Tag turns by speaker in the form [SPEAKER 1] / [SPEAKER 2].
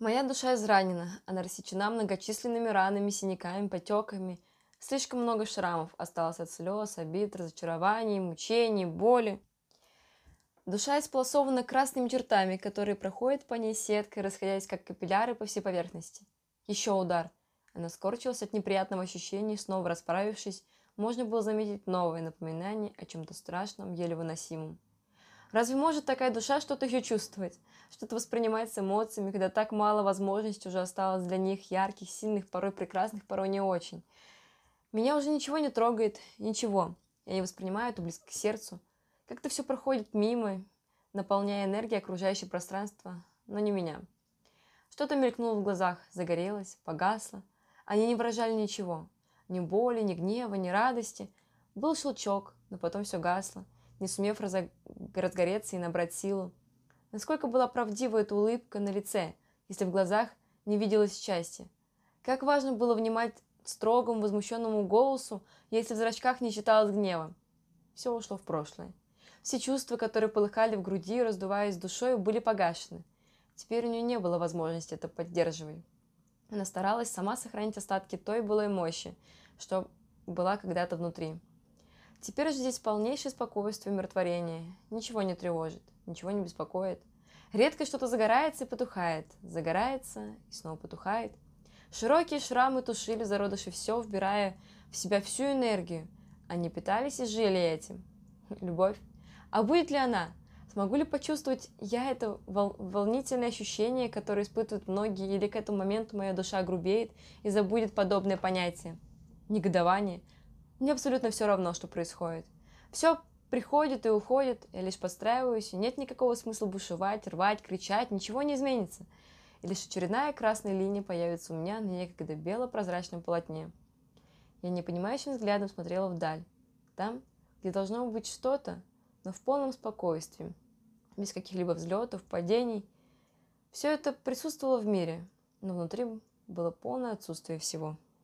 [SPEAKER 1] Моя душа изранена, она рассечена многочисленными ранами, синяками, потеками. Слишком много шрамов осталось от слез, обид, разочарований, мучений, боли. Душа исполосована красными чертами, которые проходят по ней сеткой, расходясь как капилляры по всей поверхности. Еще удар. Она скорчилась от неприятного ощущения, снова расправившись, можно было заметить новые напоминания о чем-то страшном, еле выносимом. Разве может такая душа что-то еще чувствовать? Что-то воспринимать с эмоциями, когда так мало возможностей уже осталось для них, ярких, сильных, порой прекрасных, порой не очень. Меня уже ничего не трогает, ничего. Я не воспринимаю это близко к сердцу. Как-то все проходит мимо, наполняя энергией окружающее пространство, но не меня. Что-то мелькнуло в глазах, загорелось, погасло. Они не выражали ничего. Ни боли, ни гнева, ни радости. Был щелчок, но потом все гасло не сумев разгореться и набрать силу. Насколько была правдива эта улыбка на лице, если в глазах не виделось счастья. Как важно было внимать строгому, возмущенному голосу, если в зрачках не читалось гнева. Все ушло в прошлое. Все чувства, которые полыхали в груди, раздуваясь душой, были погашены. Теперь у нее не было возможности это поддерживать. Она старалась сама сохранить остатки той былой мощи, что была когда-то внутри. Теперь же здесь полнейшее спокойствие и умиротворение. Ничего не тревожит, ничего не беспокоит. Редко что-то загорается и потухает, загорается и снова потухает. Широкие шрамы тушили зародыши все, вбирая в себя всю энергию. Они питались и жили этим. Любовь. А будет ли она? Смогу ли почувствовать я это вол- волнительное ощущение, которое испытывают многие, или к этому моменту моя душа грубеет и забудет подобное понятие? Негодование – мне абсолютно все равно, что происходит. Все приходит и уходит, я лишь подстраиваюсь, и нет никакого смысла бушевать, рвать, кричать, ничего не изменится. И лишь очередная красная линия появится у меня на некогда бело-прозрачном полотне. Я непонимающим взглядом смотрела вдаль. Там, где должно быть что-то, но в полном спокойствии, без каких-либо взлетов, падений. Все это присутствовало в мире, но внутри было полное отсутствие всего.